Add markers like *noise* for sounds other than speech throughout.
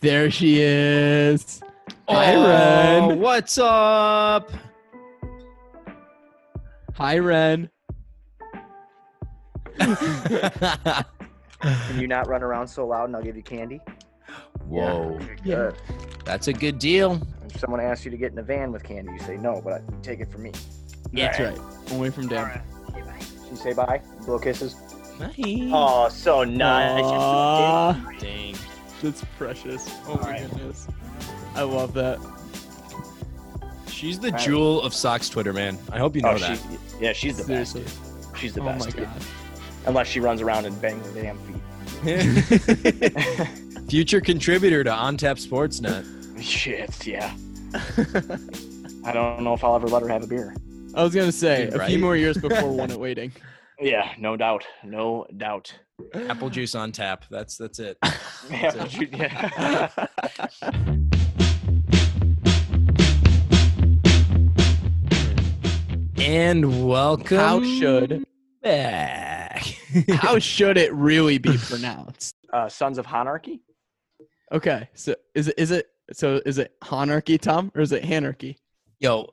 There she is. Hi, Oh, Ren. What's up? Hi, Ren. *laughs* Can you not run around so loud and I'll give you candy? Whoa, Yeah. Good. that's a good deal. If someone asks you to get in a van with candy, you say no, but I, take it from me. Yeah. That's right. Away from Dan. She say bye, blow kisses. Nice. Oh, so nice. Aw, Dang. That's precious. Oh my Alright. goodness. I love that. She's the Right. jewel of Sox Twitter, man. I hope you oh, know Oh, that. she, yeah, she's the Seriously. best. She's the Oh best. my god. Unless she runs around and bangs her damn feet. *laughs* Future contributor to OnTap Sportsnet. Shit, yeah. I don't know if I'll ever let her have a beer. I was gonna say a Right. few more years before *laughs* one at waiting. Yeah, no doubt. No doubt. Apple juice on tap. That's that's it. *laughs* Yeah, That's but you- yeah. *laughs* And welcome. How should back? *laughs* how should it really be pronounced? uh, Sons of Hanarchy? Okay, so is it is it so is it Hanarchy, Tom, or is it Hanarchy? Yo,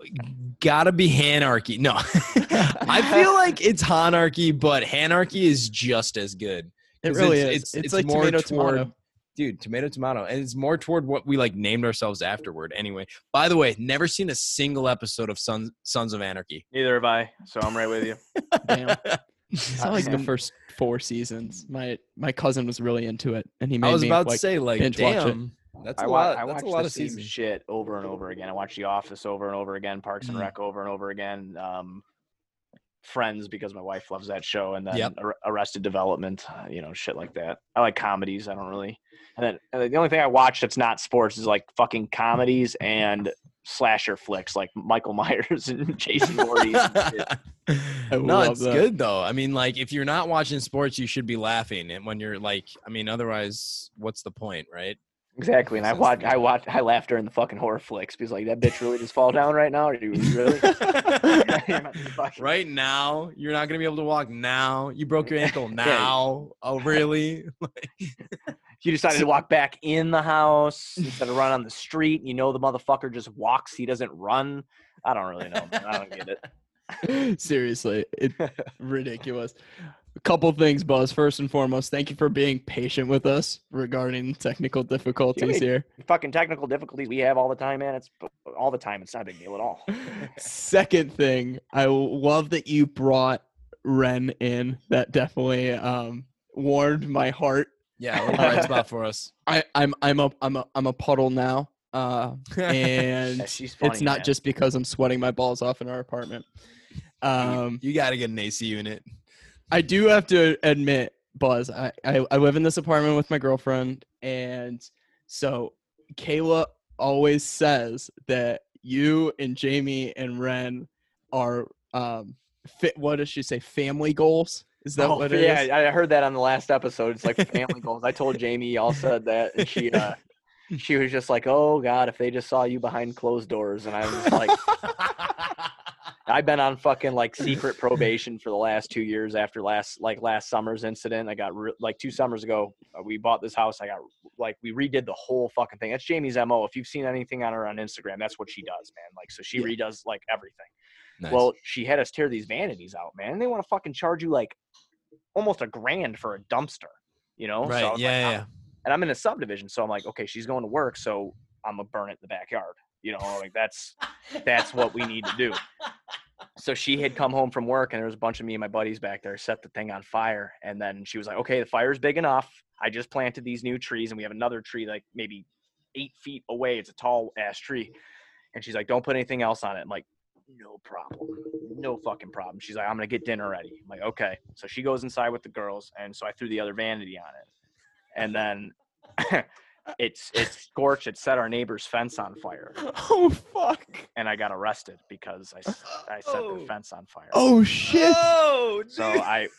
gotta be Hanarchy. No, *laughs* I feel *laughs* like it's Hanarchy, but Hanarchy is just as good. It 'Cause really it's- is. it's- It's, it's like more tomato toward- tomato. Dude, tomato, tomato. And it's more toward what we like named ourselves afterward. Anyway, by the way, never seen a single episode of Sons Sons of Anarchy. Neither have I, so I'm right with you. *laughs* Damn. It's not like the first four seasons. My my cousin was really into it, and he made me. I was me about like to say, like, binge watch it. damn, that's a I, wa- lot. I That's watched a lot the of same seasons. shit over and over again. I watch The Office over and over again, Parks and Mhm. Rec over and over again, um, Friends because my wife loves that show, and then Yep. Ar- Arrested Development, uh, you know, shit like that. I like comedies. I don't really. And then and the only thing I watch that's not sports is like fucking comedies and slasher flicks like Michael *laughs* Myers and Jason Voorhees. and *laughs* no, it's that. good though. I mean, like, if you're not watching sports, you should be laughing. And when you're like, I mean, otherwise, what's the point, right? Exactly, and I Sense watch, I me. watch, I laugh during the fucking horror flicks because like that bitch really just fall down right now. Or do you really? *laughs* *laughs* Right now, you're not gonna be able to walk now. You broke your ankle *laughs* now. Oh, really? You decided to walk back in the house instead of run on the street. You know the motherfucker just walks; he doesn't run. I don't really know. man. I don't get it. Seriously, it ridiculous. A couple things, Buzz. First and foremost, thank you for being patient with us regarding technical difficulties here. Fucking technical difficulties we have all the time, man. It's all the time. It's not a big deal at all. *laughs* *laughs* Second thing, I love that you brought Ren in. That definitely um, warmed my heart. yeah, a bright *laughs* spot for us. I, I'm I'm a I'm a I'm a puddle now. Uh, and Yeah, she's funny. it's not man. just because I'm sweating my balls off in our apartment. Um, you got to get an AC unit. I do have to admit, Buzz, I, I, I live in this apartment with my girlfriend, and so Kayla always says that you and Jamie and Ren are um fit. What does she say? Family goals? Is that Oh, what it yeah, is? I heard that on the last episode. It's like *laughs* family goals. I told Jamie you all said that, and she uh, she was just like, "Oh God, if they just saw you behind closed doors," and I was like. *laughs* I've been on fucking like secret probation for the last two years after last like last summer's incident. I got re- like two summers ago. Uh, we bought this house. I got like we redid the whole fucking thing. That's Jamie's mo. If you've seen anything on her on Instagram, that's what she does, man. Like so she Yeah. redoes like everything. Nice. Well, she had us tear these vanities out, man. And they want to fucking charge you like almost a grand for a dumpster, you know? right? So yeah, like, yeah, I'm- yeah. And I'm in a subdivision, so I'm like, okay, she's going to work, so I'm gonna burn it in the backyard. You know, like that's that's what we need to do. So she had come home from work, and there was a bunch of me and my buddies back there, set the thing on fire, and then she was like, "Okay, the fire's big enough. I just planted these new trees, and we have another tree like maybe eight feet away. It's a tall ass tree." And she's like, "Don't put anything else on it." I'm like, "No problem, no fucking problem." She's like, "I'm gonna get dinner ready." I'm like, "Okay." So she goes inside with the girls, and so I threw the other vanity on it, and then. *laughs* It's it's scorched. It set our neighbor's fence on fire, *laughs* Oh fuck! and I got arrested because I I set Oh. their fence on fire. Oh shit! Oh, So I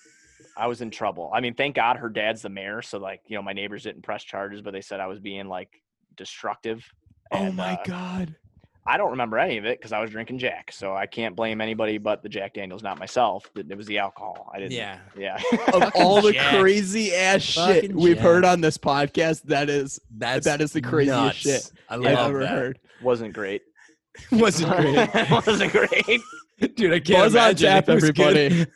I was in trouble. I mean, thank God her dad's the mayor, so like you know my neighbors didn't press charges, but they said I was being like destructive. Oh my uh, god! I don't remember any of it because I was drinking Jack, so I can't blame anybody but the Jack Daniels, not myself. It it was the alcohol. I didn't. Yeah. Yeah. Of *laughs* all the Jack. crazy ass shit Fucking we've Jack. heard on this podcast, that is That's that is the craziest nuts. shit I I've love ever that. heard. Wasn't great. *laughs* Wasn't great. *laughs* Wasn't great. Dude, I can't Buzz on imagine. tap, It was everybody.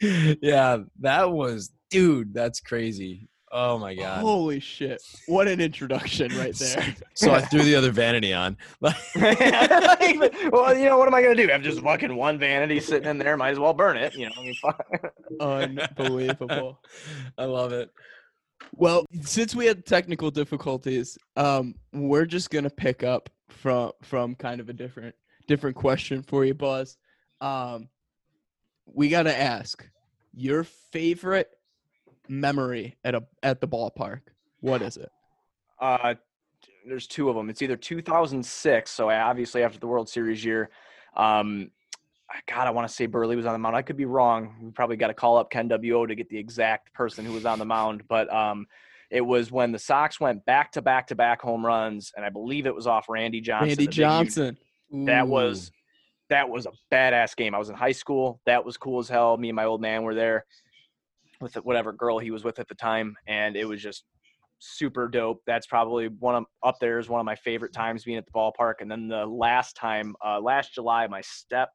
good. yeah, that was dude, that's crazy. Oh my god. Holy shit! What an introduction right *laughs* there. So I *laughs* threw the other vanity on. *laughs* well, you know what am I gonna do? I'm just fucking one vanity sitting in there. Might as well burn it. You know. I mean, fuck. Unbelievable. I love it. Well, since we had technical difficulties, um, we're just gonna pick up from from kind of a different different question for you, Buzz. Um, we gotta ask your favorite memory at a at the ballpark. What is it? Uh, there's two of them. It's either 2006, so obviously after the World Series year. Um, God, I want to say Buehrle was on the mound. I could be wrong. We probably got to call up Ken WO to get the exact person who was on the mound. But um, it was when the Sox went back to back to back home runs, and I believe it was off Randy Johnson. Randy the big, huge- Johnson. That was that was a badass game. I was in high school. That was cool as hell. Me and my old man were there with whatever girl he was with at the time, and it was just super dope. That's probably one of up there is one of my favorite times being at the ballpark. And then the last time, uh, last July, my step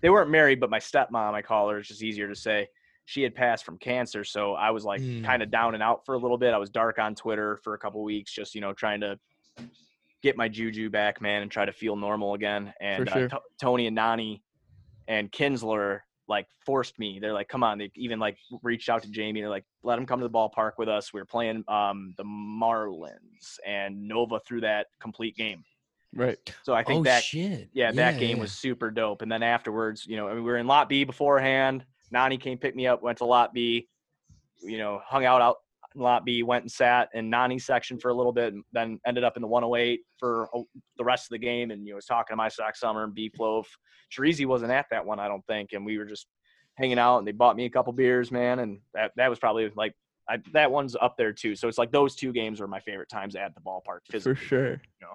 they weren't married, but my stepmom, I call her, it's just easier to say. She had passed from cancer, so I was like Mm. kind of down and out for a little bit. I was dark on Twitter for a couple weeks, just you know trying to get my juju back, man, and try to feel normal again. And sure. uh, To- Tony and Nani and Kinsler like forced me. They're like, "Come on!" They even like reached out to Jamie. They're like, "Let him come to the ballpark with us." We were playing um, the Marlins, and Nova threw that complete game. Right. So I think oh that shit. yeah, that game was super dope. And then afterwards, you know, I mean, we were in Lot B beforehand. Nani came pick me up, went to Lot B, you know, hung out out Lot B, went and sat in Nani's section for a little bit, and then ended up in the 108 for the rest of the game. And you know, was talking to my Sox Summer and Beef Loaf. Chirizi wasn't at that one, I don't think, and we were just hanging out. And they bought me a couple beers, man, and that that was probably like. I, that one's up there too. So it's like those two games were my favorite times at the ballpark. For Physically. sure. know.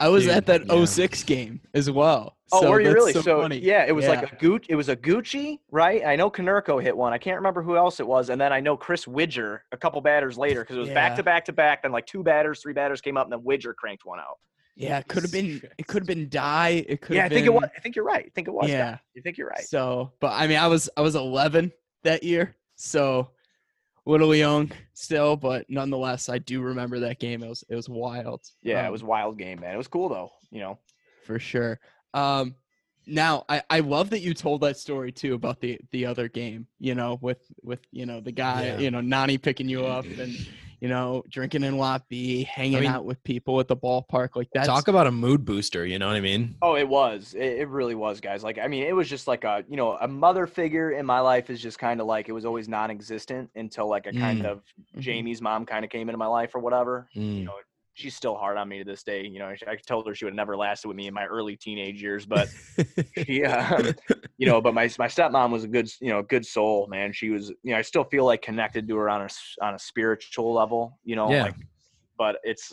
I was Dude, at that yeah. 06 game as well. Oh, so were you that's really? So, So, yeah, it was Yeah. like a Gucci. It was a Gucci, right? I know Konerko hit one. I can't remember who else it was, and then I know Chris Widger a couple batters later because it was back to back to back. Then like two batters, three batters came up, and then Widger cranked one out. Yeah, it could have been. It could have been die. It could. Yeah, I think been, it was. I think you're right. I think it was. Yeah. Yeah, you think you're right. So, but I mean, I was I was 11 that year, so little young still, but nonetheless, I do remember that game. It was it was wild. Yeah, it Um, was wild game, man. It was cool though. You know. for sure. Um, now I, I love that you told that story too about the the other game. You know, with with you know the guy, Yeah. you know, Nani picking you up and you know drinking in lot B, hanging mean- out with people at the ballpark. Like that. Talk about a mood booster, you know what I mean? Oh, it was. It, it really was, guys. Like, I mean, it was just like a, you know, a mother figure in my life is just kind of like it was always non-existent until like a kind Mm. of Mhm. Jamie's mom kind of came into my life or whatever. Mm. you know, she's still hard on me to this day. You know, I told her she would have never lasted with me in my early teenage years, but *laughs* she, um, you know, but my my stepmom was a good, you know, good soul, man. She was, you know, I still feel like connected to her on a s- on a spiritual level, you know, Yeah. like, but it's.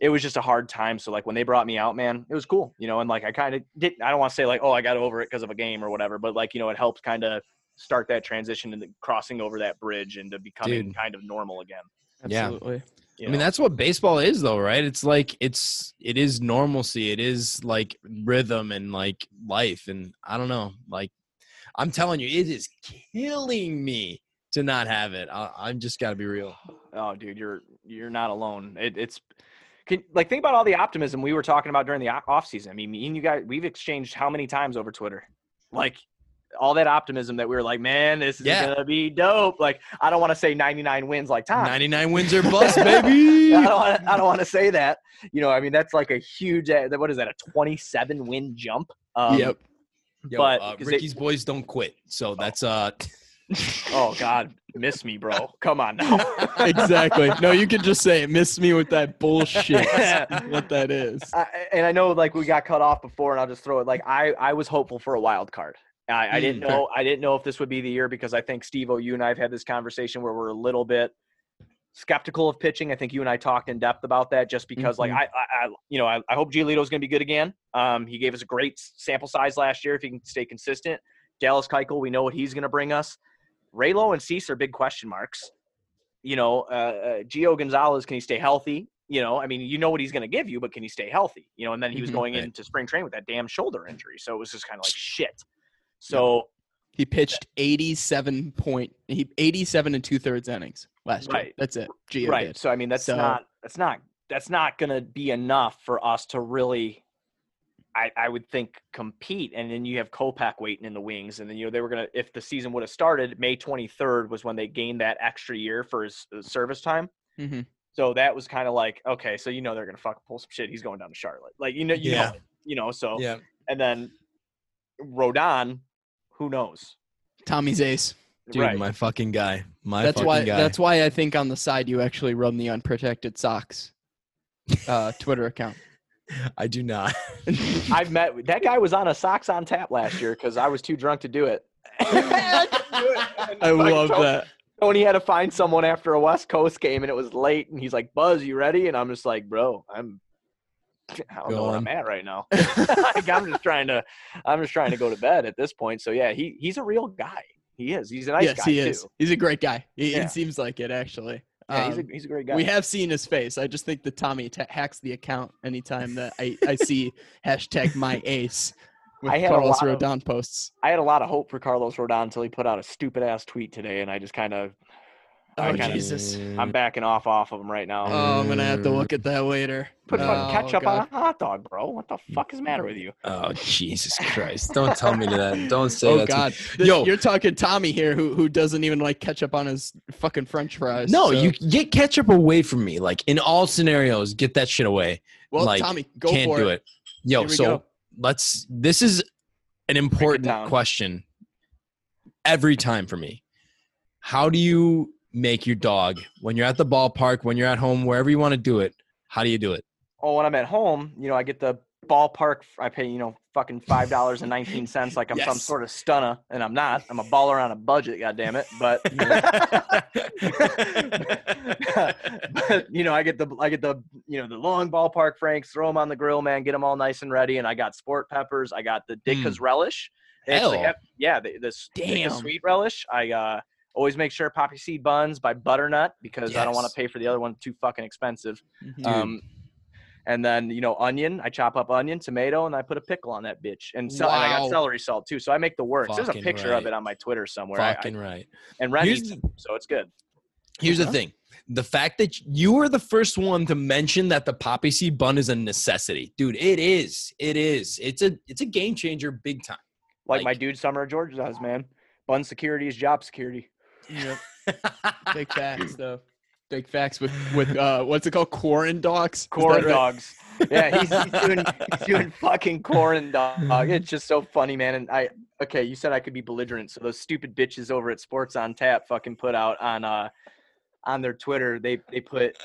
It was just a hard time. So like when they brought me out, man, it was cool, you know, and like I kind of did. I don't want to say like, oh, I got over it because of a game or whatever, but like you know, it helped kind of start that transition and crossing over that bridge into becoming Dude. kind of normal again. Yeah. You I mean, know? that's what baseball is, though, right? It's like it's it is normalcy. It is like rhythm and like life, and I don't know. Like I'm telling you, it is killing me to not have it. I, I'm just got to be real. Oh, dude, you're you're not alone. It, it's can, like think about all the optimism we were talking about during the off season. I mean, me and you guys, we've exchanged how many times over Twitter? Like all that optimism that we were like, man, this is Yeah. gonna be dope. Like I don't want to say 99 wins like Tom. 99 wins or bust, *laughs* baby. I don't want to. I don't want to say that. You know, I mean, that's like a huge. uh, What is that? A 27 win jump. Um, yep. Yo, but- uh, they- Ricky's boys don't quit. So that's uh. *laughs* Oh God, miss me, bro. Come on now. *laughs* exactly. No, you can just say it. Miss me with that bullshit. what that is. I, and I know like we got cut off before, and I'll just throw it. Like I, I was hopeful for a wild card. I, I didn't Mm, know. I didn't know if this would be the year because I think Steve O, you and I have had this conversation where we're a little bit skeptical of pitching. I think you and I talked in depth about that just because, like, Mhm. I, I, I, you know, I, I hope Giolito's going to be good again. Um, he gave us a great sample size last year if he can stay consistent. Dallas Keuchel, we know what he's going to bring us. Raylo and Cease are big question marks. You know, uh, uh, Gio Gonzalez, can he stay healthy? You know, I mean, you know what he's going to give you, but can he stay healthy? You know, and then he was Mhm. going Right. into spring training with that damn shoulder injury, so it was just kind of like shit. So He pitched 87 point he 87 and two thirds innings last year. That's it. Gio right. did. So I mean, that's So- not that's not that's not going to be enough for us to really. I, I would think compete, and then you have Kopech waiting in the wings, and then you know they were gonna. If the season would have started, May 23rd was when they gained that extra year for his, his service time. Mhm. So that was kind of like okay, so you know they're gonna fucking pull some shit. He's going down to Charlotte, like you know, you Yeah. know, you know. So Yeah. and then Rodon, who knows? Tommy's ace. Dude, right. my fucking guy. My that's fucking why guy. that's why I think on the side you actually run the unprotected Sox uh, *laughs* Twitter account. I do not. *laughs* I've met that guy was on a Sox on tap last year because I was too drunk to do it. I love that. Tony had to find someone after a West Coast game and it was late and he's like, Buzz, you ready? And I'm just like, bro, I'm I don't know where I'm at right now. *laughs* *laughs* like, I'm just trying to I'm just trying to go to bed at this point. So yeah, he he's a real guy. He is. He's a nice yes, guy he too. He's a great guy. He, Yeah. It seems like it actually. Yeah, he's a Um, he's a great guy. we have seen his face. I just think that Tommy ta hacks the account anytime that I, I *laughs* see hashtag my ace with I had Carlos lot of- Rodon posts. I had a lot of hope for Carlos Rodon until he put out a stupid ass tweet today and I just kind of Oh kinda- Jesus! I'm backing off off of him right now. Oh, I'm gonna have to look at that later. Put fucking Oh, ketchup God. on a hot dog, bro. What the fuck is the matter with you? Oh Jesus *laughs* Christ! Don't tell me that. Don't say Oh that. to me. God! This- Yo. you're talking Tommy here, who who doesn't even like ketchup on his fucking French fries. No, so- you get ketchup away from me. Like in all scenarios, get that shit away. Well, like, Tommy, go Can't for do it. it. Yo, so go. let's. This is an important question. Every time for me, how do you make your dog when you're at the ballpark, when you're at home, wherever you want to do it? How do you do it? Oh, when I'm at home, you know, I get the ballpark. I pay, you know, fucking five dollars and nineteen *laughs* cents, like I'm some sort of stunner, and I'm not. I'm a baller on a budget. God damn it! But, *laughs* but you know, I get the I get the you know the long ballpark franks. Throw them on the grill, man. Get them all nice and ready. And I got sport peppers. I got the Ditka's relish. Hell. have- yeah, the, this Ditka's Damn. sweet relish. I uh, always make sure poppy seed buns by butternut because I don't want to pay for the other one too fucking expensive. Mhm. Um, and then you know onion. I chop up onion, tomato, and I put a pickle on that bitch. And, so, and I got celery salt too. So I make the works. There's a Fucking picture of it on my Twitter somewhere. I- I- Fucking right. and Ren Here's eats the- so it's good. Here's the thing. The fact that you were the first one to mention that the poppy seed bun is a necessity. Dude, it is. It is. It's a it's a game changer big time. Like, my dude Summer George does, man. Bun security is job security. Yep. *laughs* Big facts though. Big facts with with uh what's it called? Corn dogs. Corn right? dogs. Yeah, he's, he's *laughs* doing he's doing fucking corn dog. It's just so funny, man. And I okay, you said I could be belligerent, so those stupid bitches over at Sports on Tap fucking put out on uh on their Twitter. They they put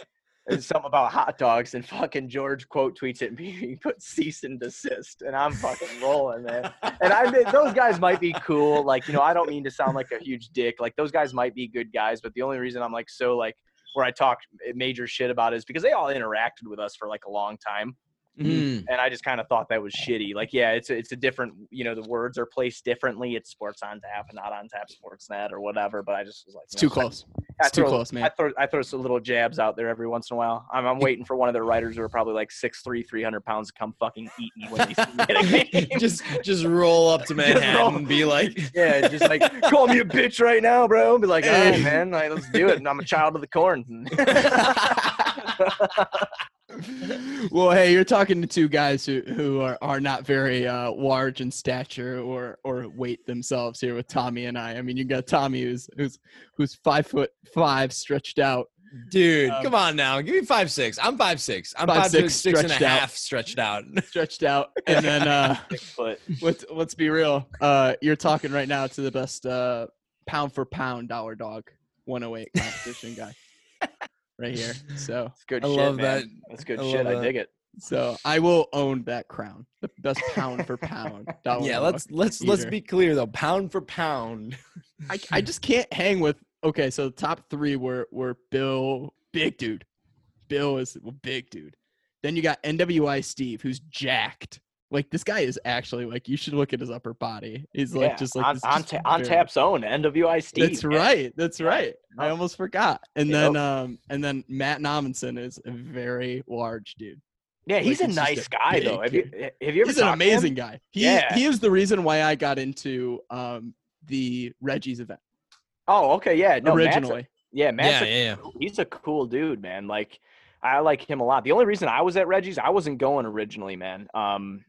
there's something about hot dogs and fucking George quote tweets it and *laughs* he put cease and desist and I'm fucking rolling, man. And I mean, those guys might be cool. Like, you know, I don't mean to sound like a huge dick. Like those guys might be good guys, but the only reason I'm like so like where I talk eh, major shit about is because they all interacted with us for like a long time. Mm. And I just kind of thought that was shitty. Like, yeah, it's a, it's a different, you know, the words are placed differently. It's sports on tap and not on tap Sportsnet or whatever. But I just was like, It's you too know, close. I It's too throw- close, man. I throw I throw some little jabs out there every once in a while. I'm, I'm waiting for one of their writers who are probably like 6'3", 300 pounds to come fucking eat me when they see me at a *laughs* game. just just roll up to *laughs* Manhattan roll- and be like, *laughs* yeah, just like call me a bitch right now, bro. Be like, all right, Hey. man, like, let's do it. And I'm a child of the corn. Well, hey, you're talking to two guys who, who are, are not very uh, large in stature or or weight themselves here with Tommy and I. I mean, you got Tommy who's who's who's five foot five stretched out. dude, Um, come on now. Give me five six. I'm five six. I'm Five, five, six, six, six and a stretched out. half stretched out. *laughs* stretched out and then uh *laughs* Six foot. let's let's be real uh you're talking right now to the best uh pound for pound dollar dog 108 competition guy *laughs* right here so It's good I shit, love man. that. That's good I shit. I that. dig it. so i will own that crown the best pound for pound *laughs* yeah, let's let's let's be clear though. Pound for pound. *laughs* I, I just can't hang with okay so the top three were were bill big dude. Bill is a big dude. Then you got NWI Steve, who's jacked. Like this guy is actually like you should look at his upper body. He's like Yeah, just like on this on, just ta- on very- tap zone, NWI Steve. That's man. right. That's Yeah. right. I almost forgot. And Yep. then um and then Matt Nominson is a very large dude. Yeah, he's Like, a nice a guy though. Have you have you ever He's an talked to him? amazing guy. He Yeah. he is the reason why I got into um the Reggie's event Oh, okay, yeah. No, Matt's a- originally. yeah, Matt's yeah, a yeah, yeah. he's a cool dude, man. Like I like him a lot. The only reason I was at Reggie's, I wasn't going originally, man. Um,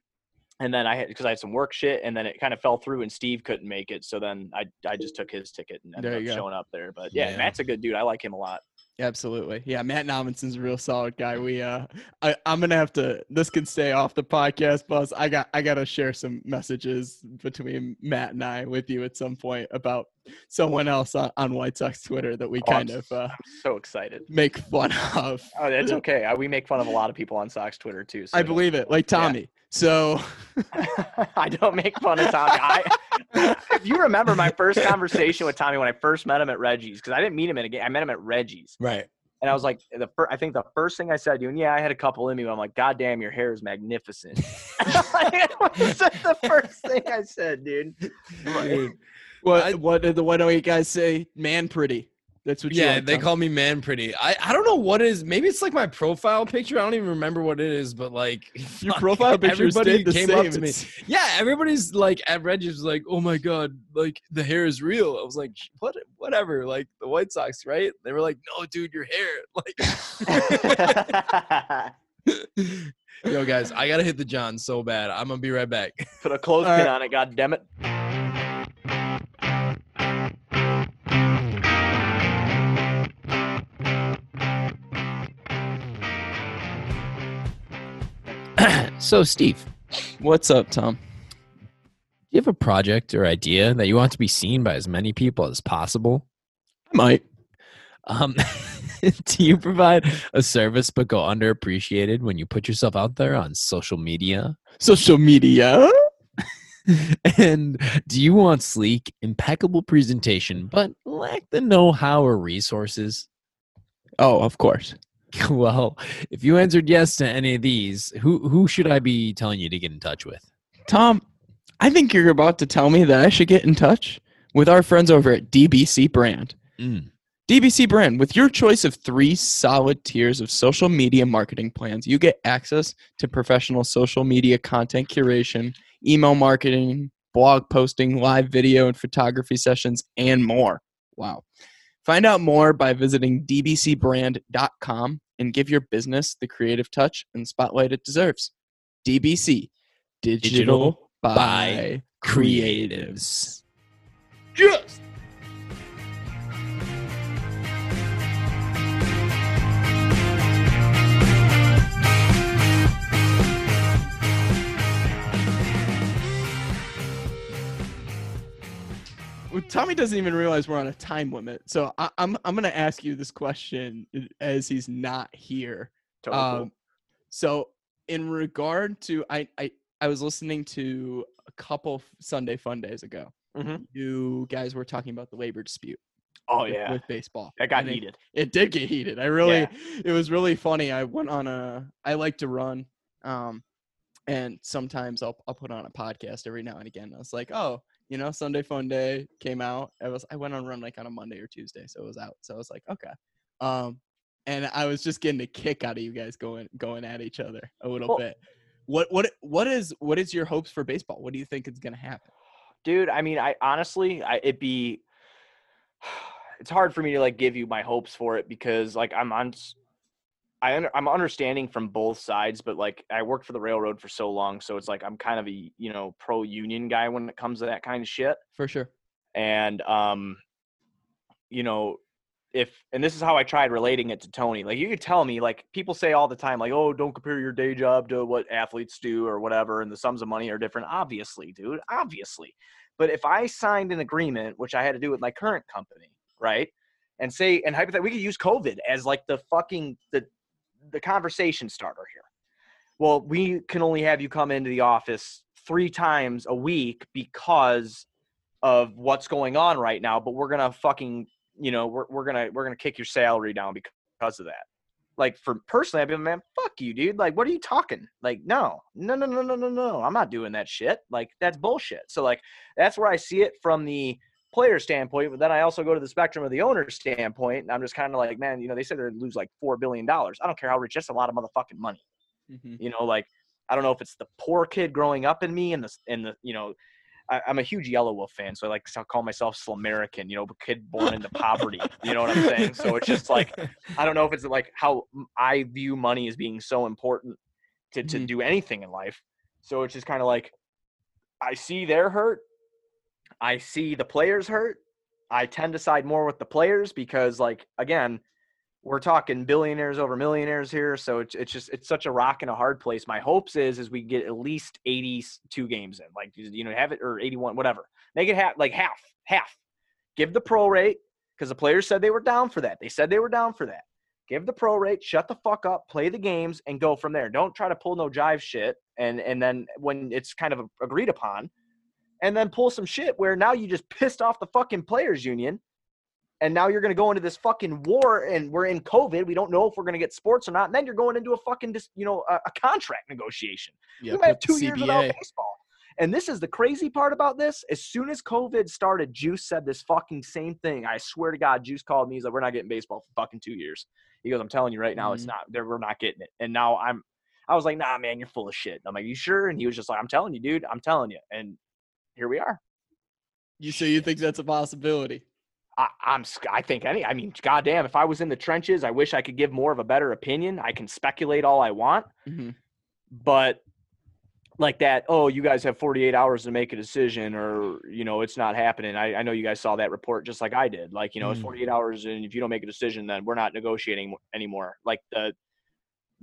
and then I had because I had some work shit, and then it kind of fell through, and Steve couldn't make it, so then I I just took his ticket and ended up go. showing up there. But yeah, Yeah. Matt's a good dude. I like him a lot. Absolutely. Yeah, Matt Nominson's a real solid guy. We uh I, I'm gonna have to this can stay off the podcast, Buzz. I got I gotta share some messages between Matt and I with you at some point about someone else on, on White Sox Twitter that we Oh, I'm kind of uh so excited. make fun *laughs* of. Oh, that's okay. We make fun of a lot of people on Sox Twitter too. So I believe it, like Yeah. Tommy. So *laughs* I don't make fun of Tommy. I, if you remember my first conversation with Tommy when I first met him at Reggie's, because I didn't meet him at a game, I met him at Reggie's. Right. And I was like, the fir- I think the first thing I said to you, and yeah, I had a couple in me. But I'm like, God damn, your hair is magnificent. *laughs* *laughs* That's the first thing I said, dude. Dude. what I- what did the what do you guys say? Man pretty. That's what you Yeah, like, they Tommy. call me man pretty. I, I don't know what it is. Maybe it's like my profile picture. I don't even remember what it is, but like *laughs* your fuck, profile picture everybody the came same. up to me. It's- *laughs* Yeah, everybody's like at Reggie's was like, "Oh my god, like the hair is real." I was like, "What? Whatever." Like the White Sox, right? They were like, "No, dude, your hair." *laughs* Like, yo, guys, I gotta hit the John so bad. I'm gonna be right back. Put a clothespin All right. on it, God damn it. *clears throat* so, Steve, What's up, Tom? do you have a project or idea that you want to be seen by as many people as possible? I might. Um, *laughs* do you provide a service but go underappreciated when you put yourself out there on social media? Social media. *laughs* and do you want sleek, impeccable presentation but lack the know-how or resources? Oh, of course. *laughs* Well, if you answered yes to any of these, who who should I be telling you to get in touch with? Tom, I think you're about to tell me that I should get in touch with our friends over at DBC Brand. Mm, DBC Brand, with your choice of three solid tiers of social media marketing plans, you get access to professional social media content curation, email marketing, blog posting, live video and photography sessions, and more. Wow. Find out more by visiting dbcbrand.com and give your business the creative touch and spotlight it deserves. DBC, Digital, Digital by, by Creatives. Just. Tommy doesn't even realize we're on a time limit. So I, I'm I'm gonna ask you this question as he's not here. Totally cool. Um, so in regard to I, I I was listening to a couple Sunday fun days ago. Mhm. You guys were talking about the labor dispute. Oh with, yeah, with baseball. that got And it- heated. It did get heated. I really Yeah. it was really funny. I went on a I like to run. Um and sometimes I'll I'll put on a podcast every now and again. I was like, oh, you know, Sunday fun day came out. I was I went on run like on a Monday or Tuesday, so it was out. So I was like, okay. Um and I was just getting a kick out of you guys going going at each other a little Well- bit. What what what is what is your hopes for baseball? What do you think is gonna happen? dude i mean i honestly i it'd be *sighs* it's hard for me to like give you my hopes for it because like i'm on I under, i'm understanding from both sides but like i worked for the railroad for so long so it's like i'm kind of a you know pro union guy when it comes to that kind of shit. For sure. and um you know if and this is how i tried relating it to tony like you could tell me like people say all the time like oh don't compare your day job to what athletes do or whatever and the sums of money are different. Obviously dude obviously. But if i signed an agreement which i had to do with my current company right and say and hypothetically we could use covid as like the fucking the the conversation starter here well we can only have you come into the office three times a week because of what's going on right now but we're gonna fucking you know we're, we're gonna we're gonna kick your salary down because of that. Like for personally, I'd be like, man, fuck you, dude. Like, what are you talking? Like, no, no, no, no, no, no, no. I'm not doing that shit. Like, that's bullshit. So like, that's where I see it from the player standpoint. But then I also go to the spectrum of the owner standpoint, and I'm just kind of like, man, you know, they said they'd lose like four billion dollars. I don't care how rich. That's a lot of motherfucking money. Mhm. You know, like I don't know if it's the poor kid growing up in me and the and the you know. I, I'm a huge Yelawolf fan, so I like to call myself Slumerican, you know, a kid born into poverty. You know what I'm saying? So it's just like *laughs* I don't know if it's like how I view money as being so important to, to Mhm. do anything in life. So it's just kind of like I see they're hurt. I see the players hurt. I tend to side more with the players because, like, again, we're talking billionaires over millionaires here. So it's, it's just it's such a rock and a hard place. My hopes is is we get at least 82 games in, like you know, have it or 81, whatever. Make it half, like half, half. Give the pro rate because the players said they were down for that. They said they were down for that. Give the pro rate, shut the fuck up, play the games, and go from there. Don't try to pull no jive shit. And and then when it's kind of agreed upon, and then pull some shit where now you just pissed off the fucking players union, and now you're gonna go into this fucking war, and we're in COVID. We don't know if we're gonna get sports or not. And then you're going into a fucking dis, you know a, a contract negotiation Yeah, we might have two years without baseball. And this is the crazy part about this. As soon as COVID started, Juice said this fucking same thing. I swear to God, Juice called me. He's like, "We're not getting baseball for fucking two years." He goes, "I'm telling you right now, it's Mhm. not. We're not getting it." And now I'm, I was like, "Nah, man, you're full of shit." I'm like, "You sure?" And he was just like, "I'm telling you, dude. I'm telling you." And here we are. You so you think that's a possibility? I, I'm. I think any. I mean, goddamn. If I was in the trenches, I wish I could give more of a better opinion. I can speculate all I want. hmm but like that oh you guys have 48 hours to make a decision or you know it's not happening i, I know you guys saw that report just like i did like you know it's Mm. 48 hours and if you don't make a decision then we're not negotiating anymore like the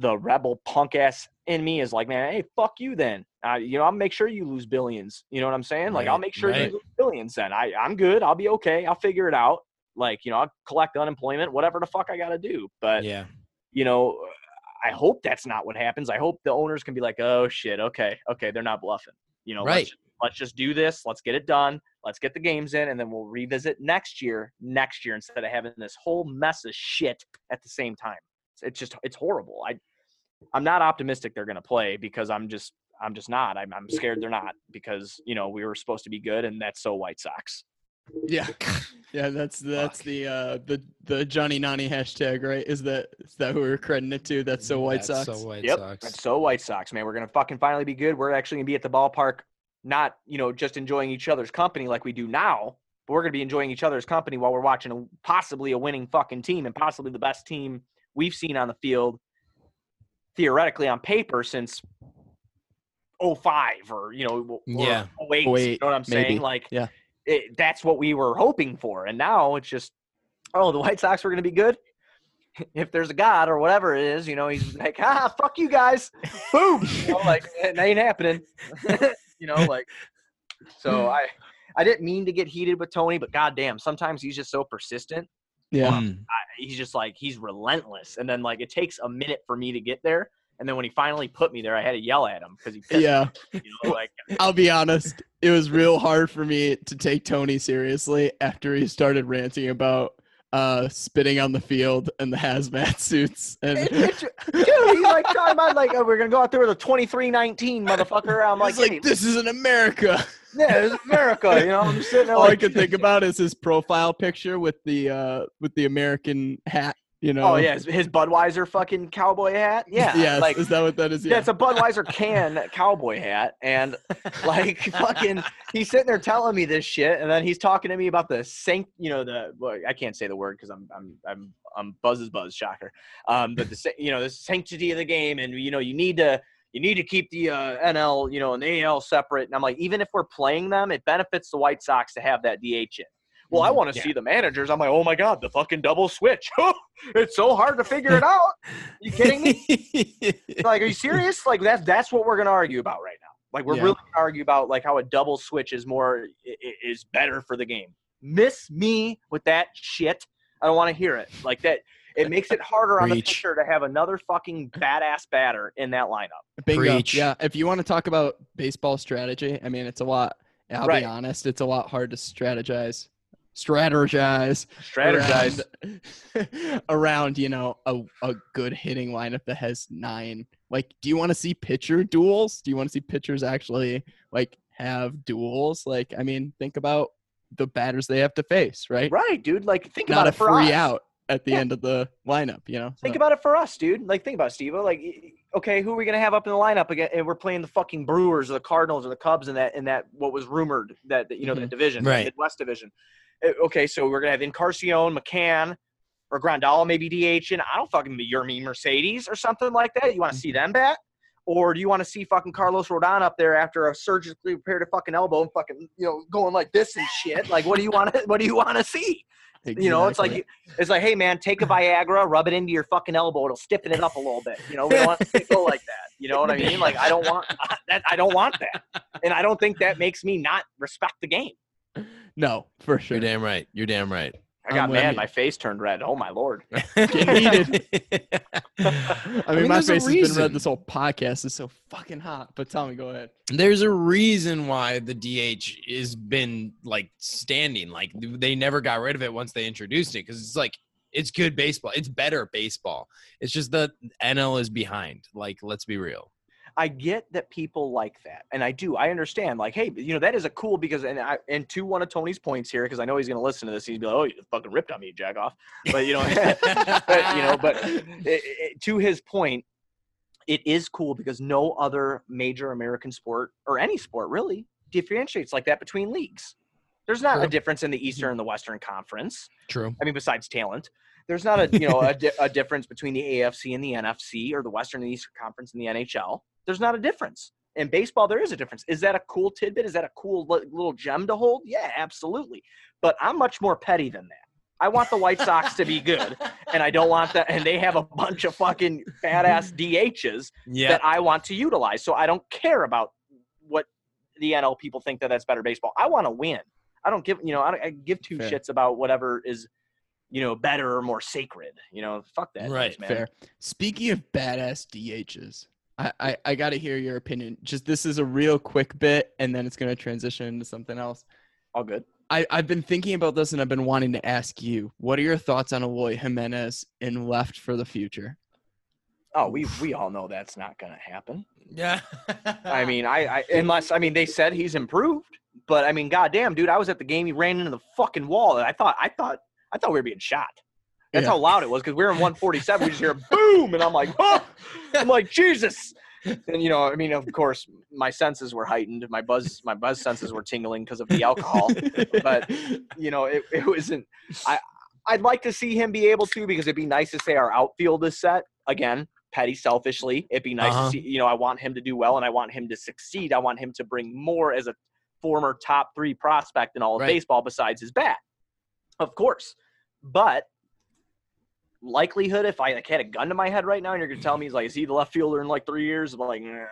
the rebel punk ass in me is like man hey fuck you then uh, you know i'll make sure you lose billions you know what i'm saying like i'll make sure right. you lose billions then i i'm good i'll be okay i'll figure it out like you know i'll collect unemployment whatever the fuck i gotta do but yeah. you know, I hope that's not what happens. I hope the owners can be like, oh shit, okay, okay, they're not bluffing. You know, Right. let's, just, let's just do this. Let's get it done. Let's get the games in, and then we'll revisit next year. Next year, instead of having this whole mess of shit at the same time. It's, it's just it's horrible. I I'm not optimistic they're gonna play because I'm just I'm just not. I'm I'm scared they're not because you know we were supposed to be good, and that's so White Sox. Yeah, *laughs* yeah. That's that's Fuck. the uh the the Johnny Nani hashtag, right? Is that is that who we're crediting it to? That's so White That's Sox. So White yep, Sox. that's so White Sox, man. We're gonna fucking finally be good. We're actually gonna be at the ballpark, not you know just enjoying each other's company like we do now, but we're gonna be enjoying each other's company while we're watching a, possibly a winning fucking team and possibly the best team we've seen on the field, theoretically on paper since 05 or you know or Yeah. 08, you know what I'm saying? Like Yeah. it, that's what we were hoping for, and now it's just oh the White Sox were gonna be good *laughs* if there's a God or whatever it is, you know, he's like, ah, fuck you guys. *laughs* Boom. You know, like it ain't happening. *laughs* you know, like so I I didn't mean to get heated with Tony, but goddamn, sometimes he's just so persistent. Yeah, Mm. I, he's just like he's relentless. And then like it takes a minute for me to get there. And then when he finally put me there, I had to yell at him because he pissed yeah. me, you know, like *laughs* I'll be honest. It was real hard for me to take Tony seriously after he started ranting about uh spitting on the field and the hazmat *laughs* suits and it, it, dude, he's like talking about like oh, we're gonna go out there with a twenty three nineteen motherfucker. I'm like, He's like, "Hey, this isn't America. *laughs* yeah, it's America, you know. I'm just sitting there All I can think *laughs* about is his profile picture with the uh with the American hat. You know. Oh yeah, his, his Budweiser fucking cowboy hat. *laughs* Yeah, Yes. like is that what that is? yeah, it's a Budweiser can *laughs* cowboy hat, and like *laughs* fucking, he's sitting there telling me this shit, and then he's talking to me about the sanct, you know, the well, I can't say the word because I'm I'm I'm I'm buzzes buzz shocker, um, but the you know the sanctity of the game, and you know you need to you need to keep the uh, NL you know and the AL separate, and I'm like even if we're playing them, it benefits the White Sox to have that DH in. Well, I Mhm. want to Yeah. see the managers. I'm like, oh my god, the fucking double switch. *laughs* it's so hard to figure it out. You kidding me? *laughs* like, are you serious? Like, that's that's what we're gonna argue about right now. Like, we're Yeah. really gonna argue about like how a double switch is more i- i- is better for the game. Miss me with that shit. I don't want to hear it. Like that. It makes it harder on the Preach. pitcher to have another fucking badass batter in that lineup. Bingo. Preach. Yeah. If you want to talk about baseball strategy, I mean, it's a lot. I'll Right. be honest, it's a lot hard to strategize strategize, Strategize. around, *laughs* around you know a, a good hitting lineup that has nine. Like, do you want to see pitcher duels? Do you want to see pitchers actually like have duels? Like, I mean, think about the batters they have to face, right? Right, dude. Like, think Not about a free us. out at the Yeah. end of the lineup. You know, Think about it for us, dude. Like, think about it, Steve. Like, y- y- okay, who are we gonna have up in the lineup again? And we're playing the fucking Brewers or the Cardinals or the Cubs in that in that what was rumored that, that you know the Mhm. division, the Right. Midwest division. Uh, Okay, so we're gonna have Encarnacion, McCann, or Grandal maybe DH, and I don't fucking be Yermi Mercedes or something like that. You want to see them bat? Or do you want to see fucking Carlos Rodon up there after a surgically repaired fucking elbow and fucking you know going like this and shit? Like, what do you want to *laughs* what do you want to see? You know, it's like it's like, hey man, take a Viagra, rub it into your fucking elbow, it'll stiffen it up a little bit. You know, we don't want to go like that. You know what I mean? Like I don't want *laughs* that. I don't want that, and I don't think that makes me not respect the game. No, for sure. You're damn right. You're damn right. I got um, I'm mad, my face turned red. Oh my lord! *laughs* heated. *laughs* I I mean, my there's face has been reason. red this whole podcast. It's so fucking hot. But tell me, go ahead. There's a reason why the DH has been like standing. Like they never got rid of it once they introduced it because it's like it's good baseball. It's better baseball. It's just the NL is behind. Like let's be real. I get that people like that, and I do. I understand. Like, hey, you know, that is a cool because, and I, and to one of Tony's points here, because I know he's going to listen to this. He's be like, "Oh, you fucking ripped on me, jack off." But you know, *laughs* but, you know, but it, *laughs* it, eh, eh, eh, to his point, it is cool because no other major American sport or any sport really differentiates like that between leagues. There's not a difference in the Eastern mm-hmm. and the Western Conference. True. I mean, besides talent, there's not a you know a, *laughs* di- a difference between the AFC and the NFC or the Western and the Eastern Conference and the NHL. There's not a difference. In baseball, there is a difference. Is that a cool tidbit? Is that a cool little gem to hold? Yeah, absolutely. But I'm much more petty than that. I want the White Sox to be good, *laughs* and I don't want that. And they have a bunch of fucking badass *laughs* DHs Yeah. that I want to utilize. So I don't care about what the NL people think that that's better baseball. I want to win. I don't give you know I, don't, I give two Fair. shits about whatever is you know better or more sacred. You know, fuck that. Right, noise, man. Fair. Speaking of badass DHs, I, I, I got to hear your opinion. Just this is a real quick bit, and then it's going to transition into something else. All good. I, I've been thinking about this, and I've been wanting to ask you, what are your thoughts on Eloy Jimenez in left for the future? Oh, we we all know that's not going to happen. yeah. I mean, I, I unless I mean they said he's improved, but I mean, goddamn, dude, I was at the game. He ran into the fucking wall, and I thought I thought I thought we were being shot. That's Yeah. how loud it was because we were in 147. we just hear boom, and I'm like, oh, I'm like Jesus. And you know, I mean, of course, my senses were heightened. My buzz, my buzz senses were tingling because of the alcohol. But you know, it, it wasn't. I I'd like to see him be able to because it'd be nice to say our outfield is set again. Petty, selfishly, it'd be nice Uh-huh. to see. You know, I want him to do well and I want him to succeed. I want him to bring more as a former top three prospect in all of Right. baseball besides his bat, of course. But likelihood, if I like, had a gun to my head right now and you're gonna tell me he's like, is he the left fielder in like three years? I'm like, yeah,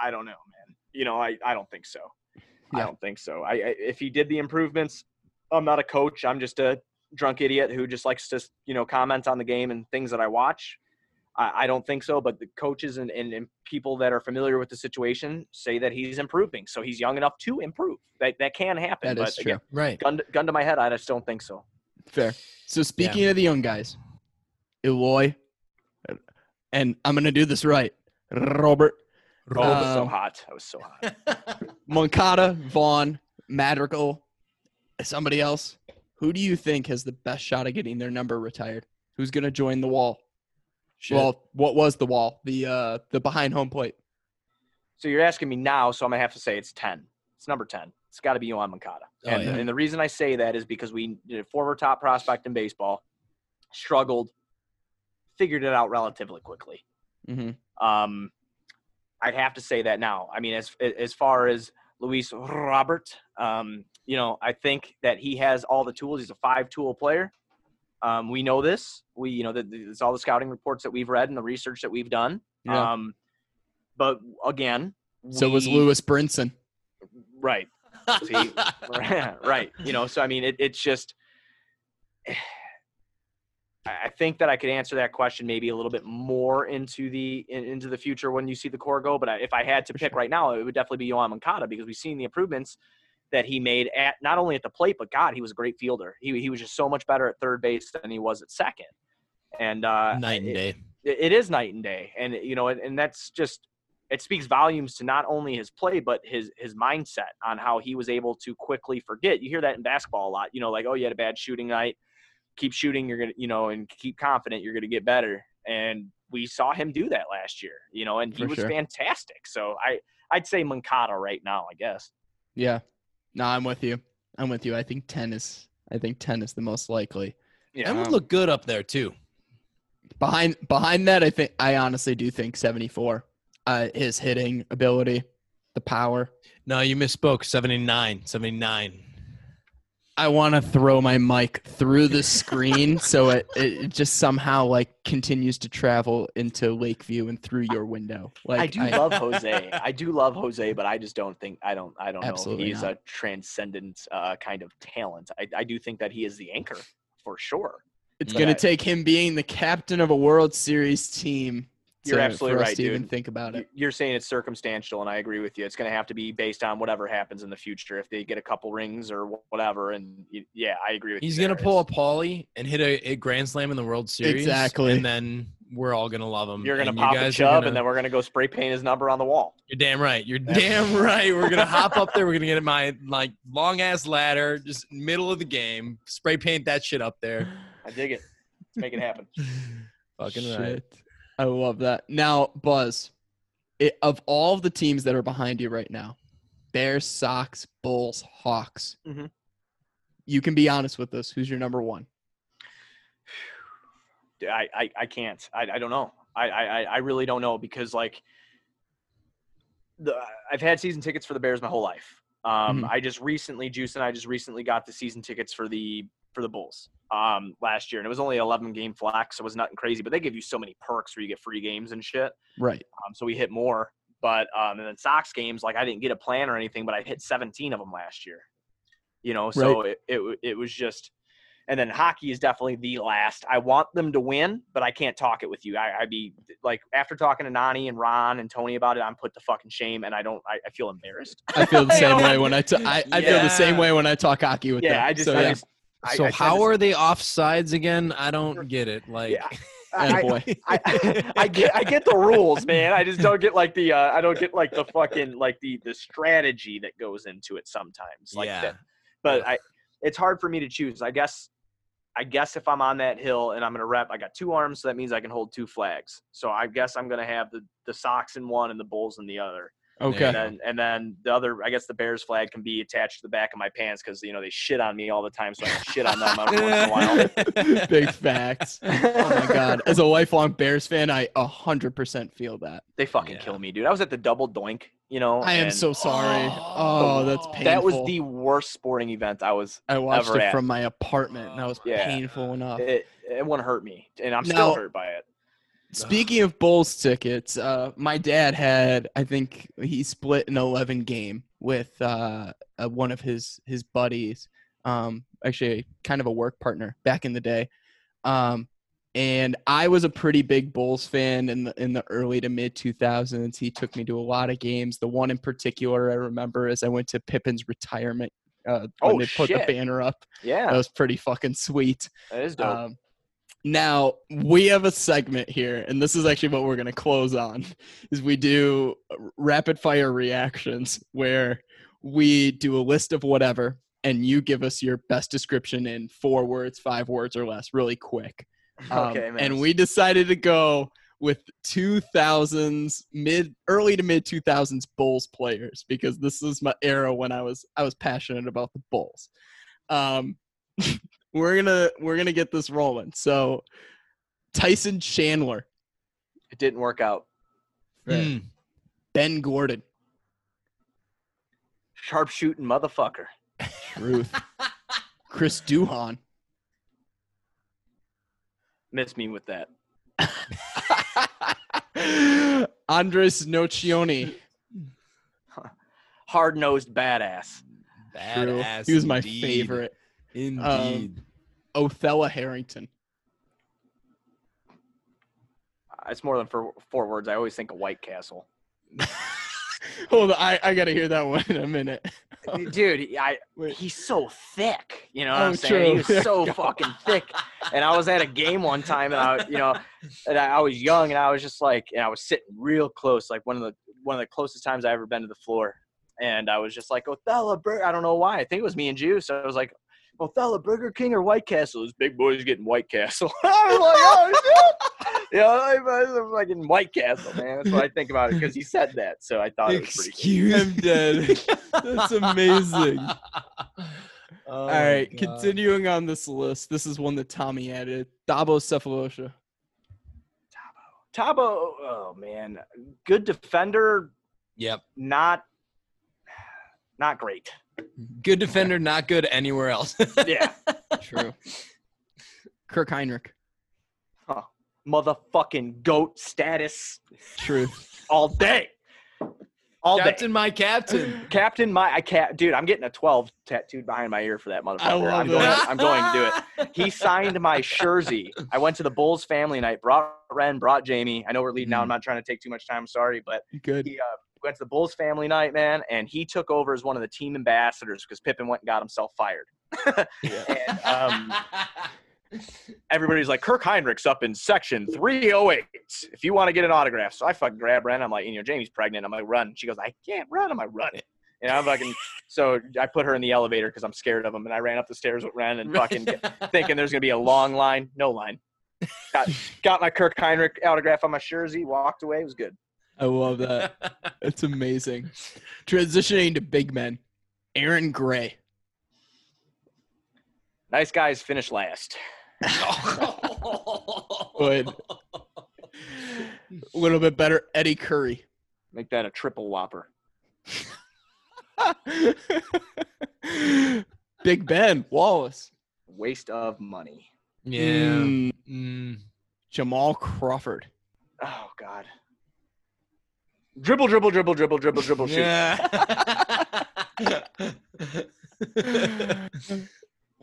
I don't know, man. You know, I I don't think so. I don't think so. I, I if he did the improvements, I'm not a coach. I'm just a drunk idiot who just likes to you know comment on the game and things that I watch. I, I don't think so, but the coaches and, and, and people that are familiar with the situation say that he's improving. So he's young enough to improve. That that can happen. That but is true. again, right. gun gun to my head, I just don't think so. Fair. So speaking of the young guys, Eloy, and I'm gonna do this right. Robert, it was so Um, hot. I was so hot. *laughs* Moncada, Vaughn, Madrigal, somebody else. Who do you think has the best shot of getting their number retired? Who's gonna join the wall? Shit. Well, what was the wall? The uh the behind home plate. So you're asking me now, so I'm gonna have to say it's ten. It's number ten. It's got to be Yoan Moncada. Oh, and, yeah. and the reason I say that is because we a former top prospect in baseball struggled, figured it out relatively quickly. Mm-hmm. Um, I'd have to say that now. I mean, as as far as Luis Robert, um, you know, I think that he has all the tools. He's a five-tool player. Um, we know this. We, you know, that it's all the scouting reports that we've read and the research that we've done. Yeah. Um, but again, so was Lewis Brinson. Right. See, *laughs* *laughs* right. You know, so I mean, it, it's just. *sighs* I think that I could answer that question maybe a little bit more into the in, into the future when you see the core go. But I, if I had to For pick sure. right now, it would definitely be Yoan Moncada because we've seen the improvements, that he made at not only at the plate, but God, he was a great fielder. He he was just so much better at third base than he was at second. And uh, Night and it- day. it- it is night and day and you know and, and that's just it speaks volumes to not only his play but his his mindset on how he was able to quickly forget you hear that in basketball a lot you know like oh you had a bad shooting night keep shooting you're gonna you know and keep confident you're gonna get better and we saw him do that last year you know and he For was sure. fantastic so i i'd say Moncada right now i guess Yeah. No, I'm with you. I'm with you. I think 10 is I think 10 is the most likely. yeah And would look good up there too. Behind behind that, I think I honestly do think 74. Uh his hitting ability, the power. No, you misspoke. 79. 79. I want to throw my mic through the screen *laughs* so it, it just somehow like continues to travel into Lakeview and through your window. Like I do love *laughs* Jose. I do love Jose, but I just don't think I don't I don't know. He's not. a transcendent uh, kind of talent. I, I do think that he is the anchor for sure. it's but going to take him being the captain of a World Series team. You're to- absolutely for us right, to even dude. think about it. You're saying it's circumstantial, and I agree with you. It's going to have to be based on whatever happens in the future. If they get a couple rings or whatever, and y- yeah, I agree with He's you. He's gonna pull a It's- Paulie and hit a, a grand slam in the World Series. Exactly. And then we're all gonna love him. You're gonna pop you a guys chub, gonna- and then we're gonna go spray paint his number on the wall. You're damn right. You're damn *laughs* right. We're gonna hop up there. We're gonna get my like long ass ladder, just middle of the game, spray paint that shit up there. I dig it. Let's make it happen. *laughs* Fucking right. I love that. Now, Buzz, it, of all the teams that are behind you right now, Bears, Sox, Bulls, Hawks, Mhm. you can be honest with us. Who's your number one? *sighs* I, I, I can't. I, I don't know. I, I, I really don't know because like the I've had season tickets for the Bears my whole life. Um, Mhm. I just recently, Juice and I just recently got the season tickets for the for the Bulls um, last year, and it was only 11 game flex, so it was nothing crazy. But they give you so many perks where you get free games and shit. Right. Um, so we hit more. But um, and then Sox games, like I didn't get a plan or anything, but I hit 17 of them last year. You know, so it, it it was just. And then hockey is definitely the last. I want them to win, but I can't talk it with you. I, I'd be like after talking to Nani and Ron and Tony about it, I'm put to fucking shame, and I don't. I, I feel embarrassed. I feel the *laughs* same way when I ta- I, I feel the same way when I talk hockey with them. yeah, I just. So, I yeah. just I- So I how to- are they offsides again? I don't get it. Like Yeah, *laughs* I. I, I get I get the rules, man. I just don't get like the uh, I don't get like the fucking like the the strategy that goes into it sometimes. Like yeah. that. But I it's hard for me to choose. I guess I guess if I'm on that hill and I'm gonna rep, I got two arms, so that means I can hold two flags. So I guess I'm gonna have the the Sox in one and the Bulls in the other. Okay. And then and then the other, I guess the Bears flag can be attached to the back of my pants because you know they shit on me all the time, so I shit on them every once in a while. *laughs* Big facts. *laughs* Oh my god. As a lifelong Bears fan, I 100% feel that. They fucking Yeah. kill me, dude. I was at the double doink, you know. I am and so sorry. Oh, Oh, that's painful. That was the worst sporting event I was. I watched ever it at. from my apartment and that was Yeah. painful enough. It it wouldn't hurt me, and I'm Now- still hurt by it. Speaking of Bulls tickets, uh, my dad had I think he split an 11 game with uh, uh, one of his his buddies, um, actually kind of a work partner back in the day. Um, and I was a pretty big Bulls fan in the in the early to mid 2000s. He took me to a lot of games. The one in particular I remember is I went to Pippen's retirement uh, when Oh, they put the banner up. Yeah, That was pretty fucking sweet. that is dope. Um, now we have a segment here, and this is actually what we're going to close on. Is we do rapid fire reactions where we do a list of whatever, and you give us your best description in four words, five words, or less, really quick. Um, okay, man. And we decided to go with 2000s mid early to mid 2000s bulls players because this is my era when i was i was passionate about the bulls um *laughs* we're gonna we're gonna get this rolling so tyson chandler it didn't work out. Hmm. ben gordon Sharpshooting motherfucker. truth *laughs* chris duhon Miss me with that. *laughs* andres nocioni Hard nosed badass. True. He was my indeed. favorite Um, Indeed. othella harrington uh, It's more than four, four words. I always think of White Castle. *laughs* Hold on, I, I gotta hear that one in a minute. dude, I *laughs* Wait. he's so thick. You know what Oh, I'm saying? He true. was so *laughs* fucking thick. And I was at a game one time, and I, you know, and I, I was young, and I was just like, and I was sitting real close, like one of the one of the closest times I ever been to the floor. And I was just like, Othello Burger. I don't know why. I think it was me and Juice. So I was like, Othello Burger King or White Castle? This big boy's getting White Castle. *laughs* *laughs* I was like, oh shit. *laughs* You know, I was like in White Castle, man. That's what I think about it because he said that. So I thought it was pretty. Excuse I'm dead. That's amazing. Oh All right, God. continuing on this list. This is one that Tommy added. Thabo Sefolosha. Thabo, oh man, good defender, Yep. not not great. Good defender, not good anywhere else. *laughs* Yeah, *laughs* True. Kirk Hinrich. huh. motherfucking goat status Truth. all day, all day. Captain, my captain. Captain, my I can't, dude. I'm getting a 12 tattooed behind my ear for that motherfucker. I'm going. I'm going to do it. *laughs* He signed my jersey. I went to the Bulls family night. Brought Ren, brought Jamie. I know we're leading now. I'm not trying to take too much time. Sorry, but Good. he uh, went to the Bulls family night, man, and he took over as one of the team ambassadors because Pippen went and got himself fired. *laughs* and um, everybody's like, Kirk Hinrich's up in section 308. If you want to get an autograph. So I fucking grab Ren. I'm like, you know, Jamie's pregnant. I'm like, run. She goes, I can't run. I'm like, run it. And I'm fucking, *laughs* so I put her in the elevator because I'm scared of him. And I ran up the stairs with Ren and fucking *laughs* thinking there's going to be a long line. No line. Got, got my Kirk Hinrich autograph on my jersey, walked away. It was good. I love that. *laughs* It's amazing. Transitioning to big men. Aaron Gray. Nice guys finish last. *laughs* Good. A little bit better. Eddie Curry. Make that a triple whopper. *laughs* Big Ben Wallace. Waste of money. yeah. Mm, Mm. Jamal Crawford. Oh God. Dribble, dribble, dribble, dribble, dribble, dribble, shoot. Yeah. *laughs*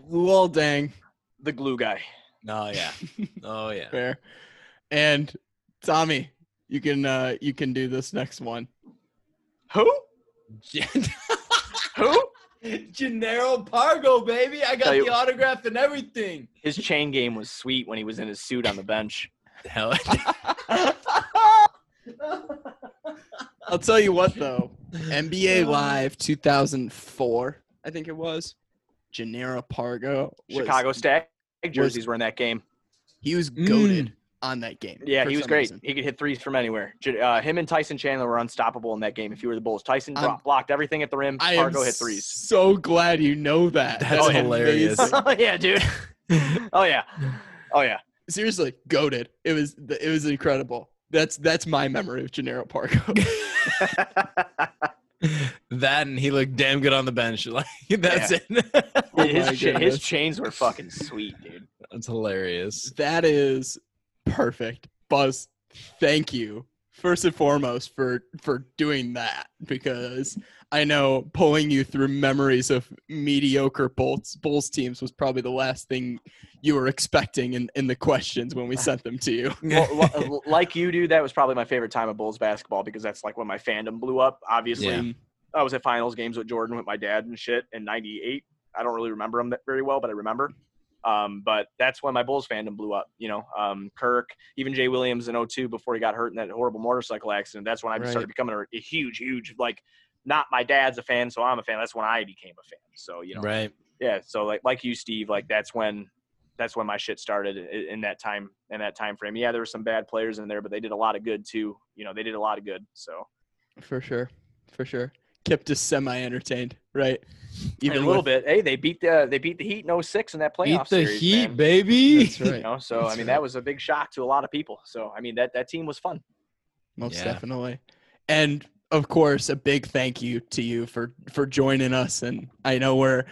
Luol Deng. The glue guy. oh yeah. Oh yeah. *laughs* Fair. And Tommy, you can uh you can do this next one. Who? *laughs* Who? Jannero Pargo, baby. I got you- the autograph and everything. His chain game was sweet when he was in his suit on the bench. Hell. I'll tell you what though. *laughs* NBA Live 2004, I think it was. Jannero Pargo. was- Chicago Stags jerseys were in that game. He was Mm. goaded on that game. Yeah, he was great. reason. He could hit threes from anywhere. Uh, him and Tyson Chandler were unstoppable in that game. If you were the Bulls, Tyson I'm- blocked everything at the rim. I am hit threes. so glad you know that. That's That's hilarious. *laughs* oh yeah, dude. *laughs* Oh yeah. Oh yeah. Seriously, goaded. It was it was incredible. That's that's my memory of Jannero Pargo. *laughs* that and he looked damn good on the bench. *laughs* Like that's it. *laughs* Oh his, cha- his chains were fucking sweet, dude. that's hilarious. that is perfect. Buzz, thank you first and foremost for for doing that because I know pulling you through memories of mediocre Bulls Bulls teams was probably the last thing you were expecting in, in the questions when we sent them to you. Well, *laughs* like you do, that was probably my favorite time of Bulls basketball because that's like when my fandom blew up. Obviously, Yeah. I was at finals games with Jordan with my dad and shit in '98. I don't really remember them that very well, but I remember. Um, but that's when my Bulls fandom blew up. You know, um, Kirk, even Jay Williams in 02 before he got hurt in that horrible motorcycle accident. That's when I Right. started becoming a, a huge, huge like. Not my dad's a fan, so I'm a fan. That's when I became a fan. So you know, Right. yeah. So like like you, Steve, like that's when that's when my shit started in that time in that time frame. Yeah, there were some bad players in there, but they did a lot of good too. You know, they did a lot of good. So For sure. For sure. Kept us semi entertained, right? even a little with- bit. Hey, they beat the they beat the Heat in 06 in that Beat playoff the series, heat, man. baby. That's right. You know, so I mean right. that was a big shock to a lot of people. So I mean that that team was fun. Most Yeah. definitely. And of course, a big thank you to you for for joining us. And I know we're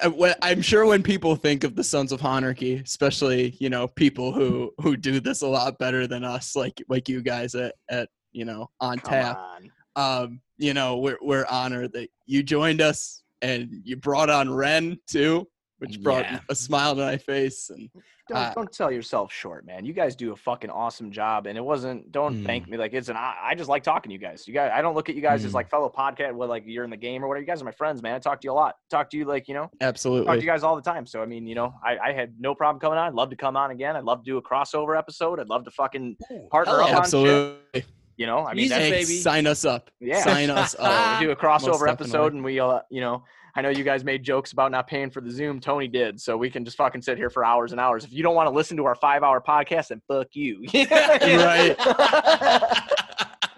uh, I'm sure when people think of the Sons of Honarchy, especially you know people who who do this a lot better than us, like like you guys at at you know on Come tap. on. Um, you know we're we're honored that you joined us and you brought on Ren too. Which brought Yeah. a smile to my face. And Don't, Uh, don't sell yourself short, man. You guys do a fucking awesome job, and it wasn't. Don't Mm. thank me like it's an. I, I just like talking to you guys. You guys, I don't look at you guys as Mm. like fellow podcast. Well, like you're in the game or whatever. You guys are my friends, man. I talk to you a lot. Talk to you like you know. Absolutely. Talk to you guys all the time. So I mean, you know, I, I had no problem coming on. I'd love to come on again. I'd love to do a crossover episode. I'd love to fucking partner hell up yeah. on shit. absolutely. You know, I mean, Easy, that's, Hey, baby. sign us up. Yeah. sign us *laughs* up. we do a crossover episode, and we, uh, you know, I know you guys made jokes about not paying for the Zoom. Tony did, so we can just fucking sit here for hours and hours. If you don't want to listen to our five-hour podcast, then fuck you. *laughs* Right. *laughs*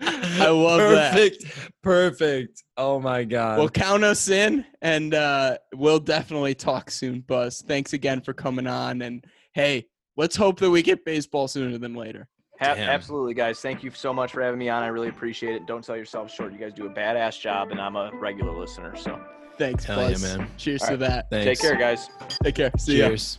I love that. perfect, Perfect. Oh my god. Well, count us in, and uh, we'll definitely talk soon, Buzz. Thanks again for coming on, and hey, let's hope that we get baseball sooner than later. Ha- absolutely, guys. Thank you so much for having me on. I really appreciate it. Don't sell yourself short. You guys do a badass job, and I'm a regular listener. So Thanks, Hell yeah, man. Cheers All to right. that. Thanks. take care, guys. Take care. See ya. Cheers.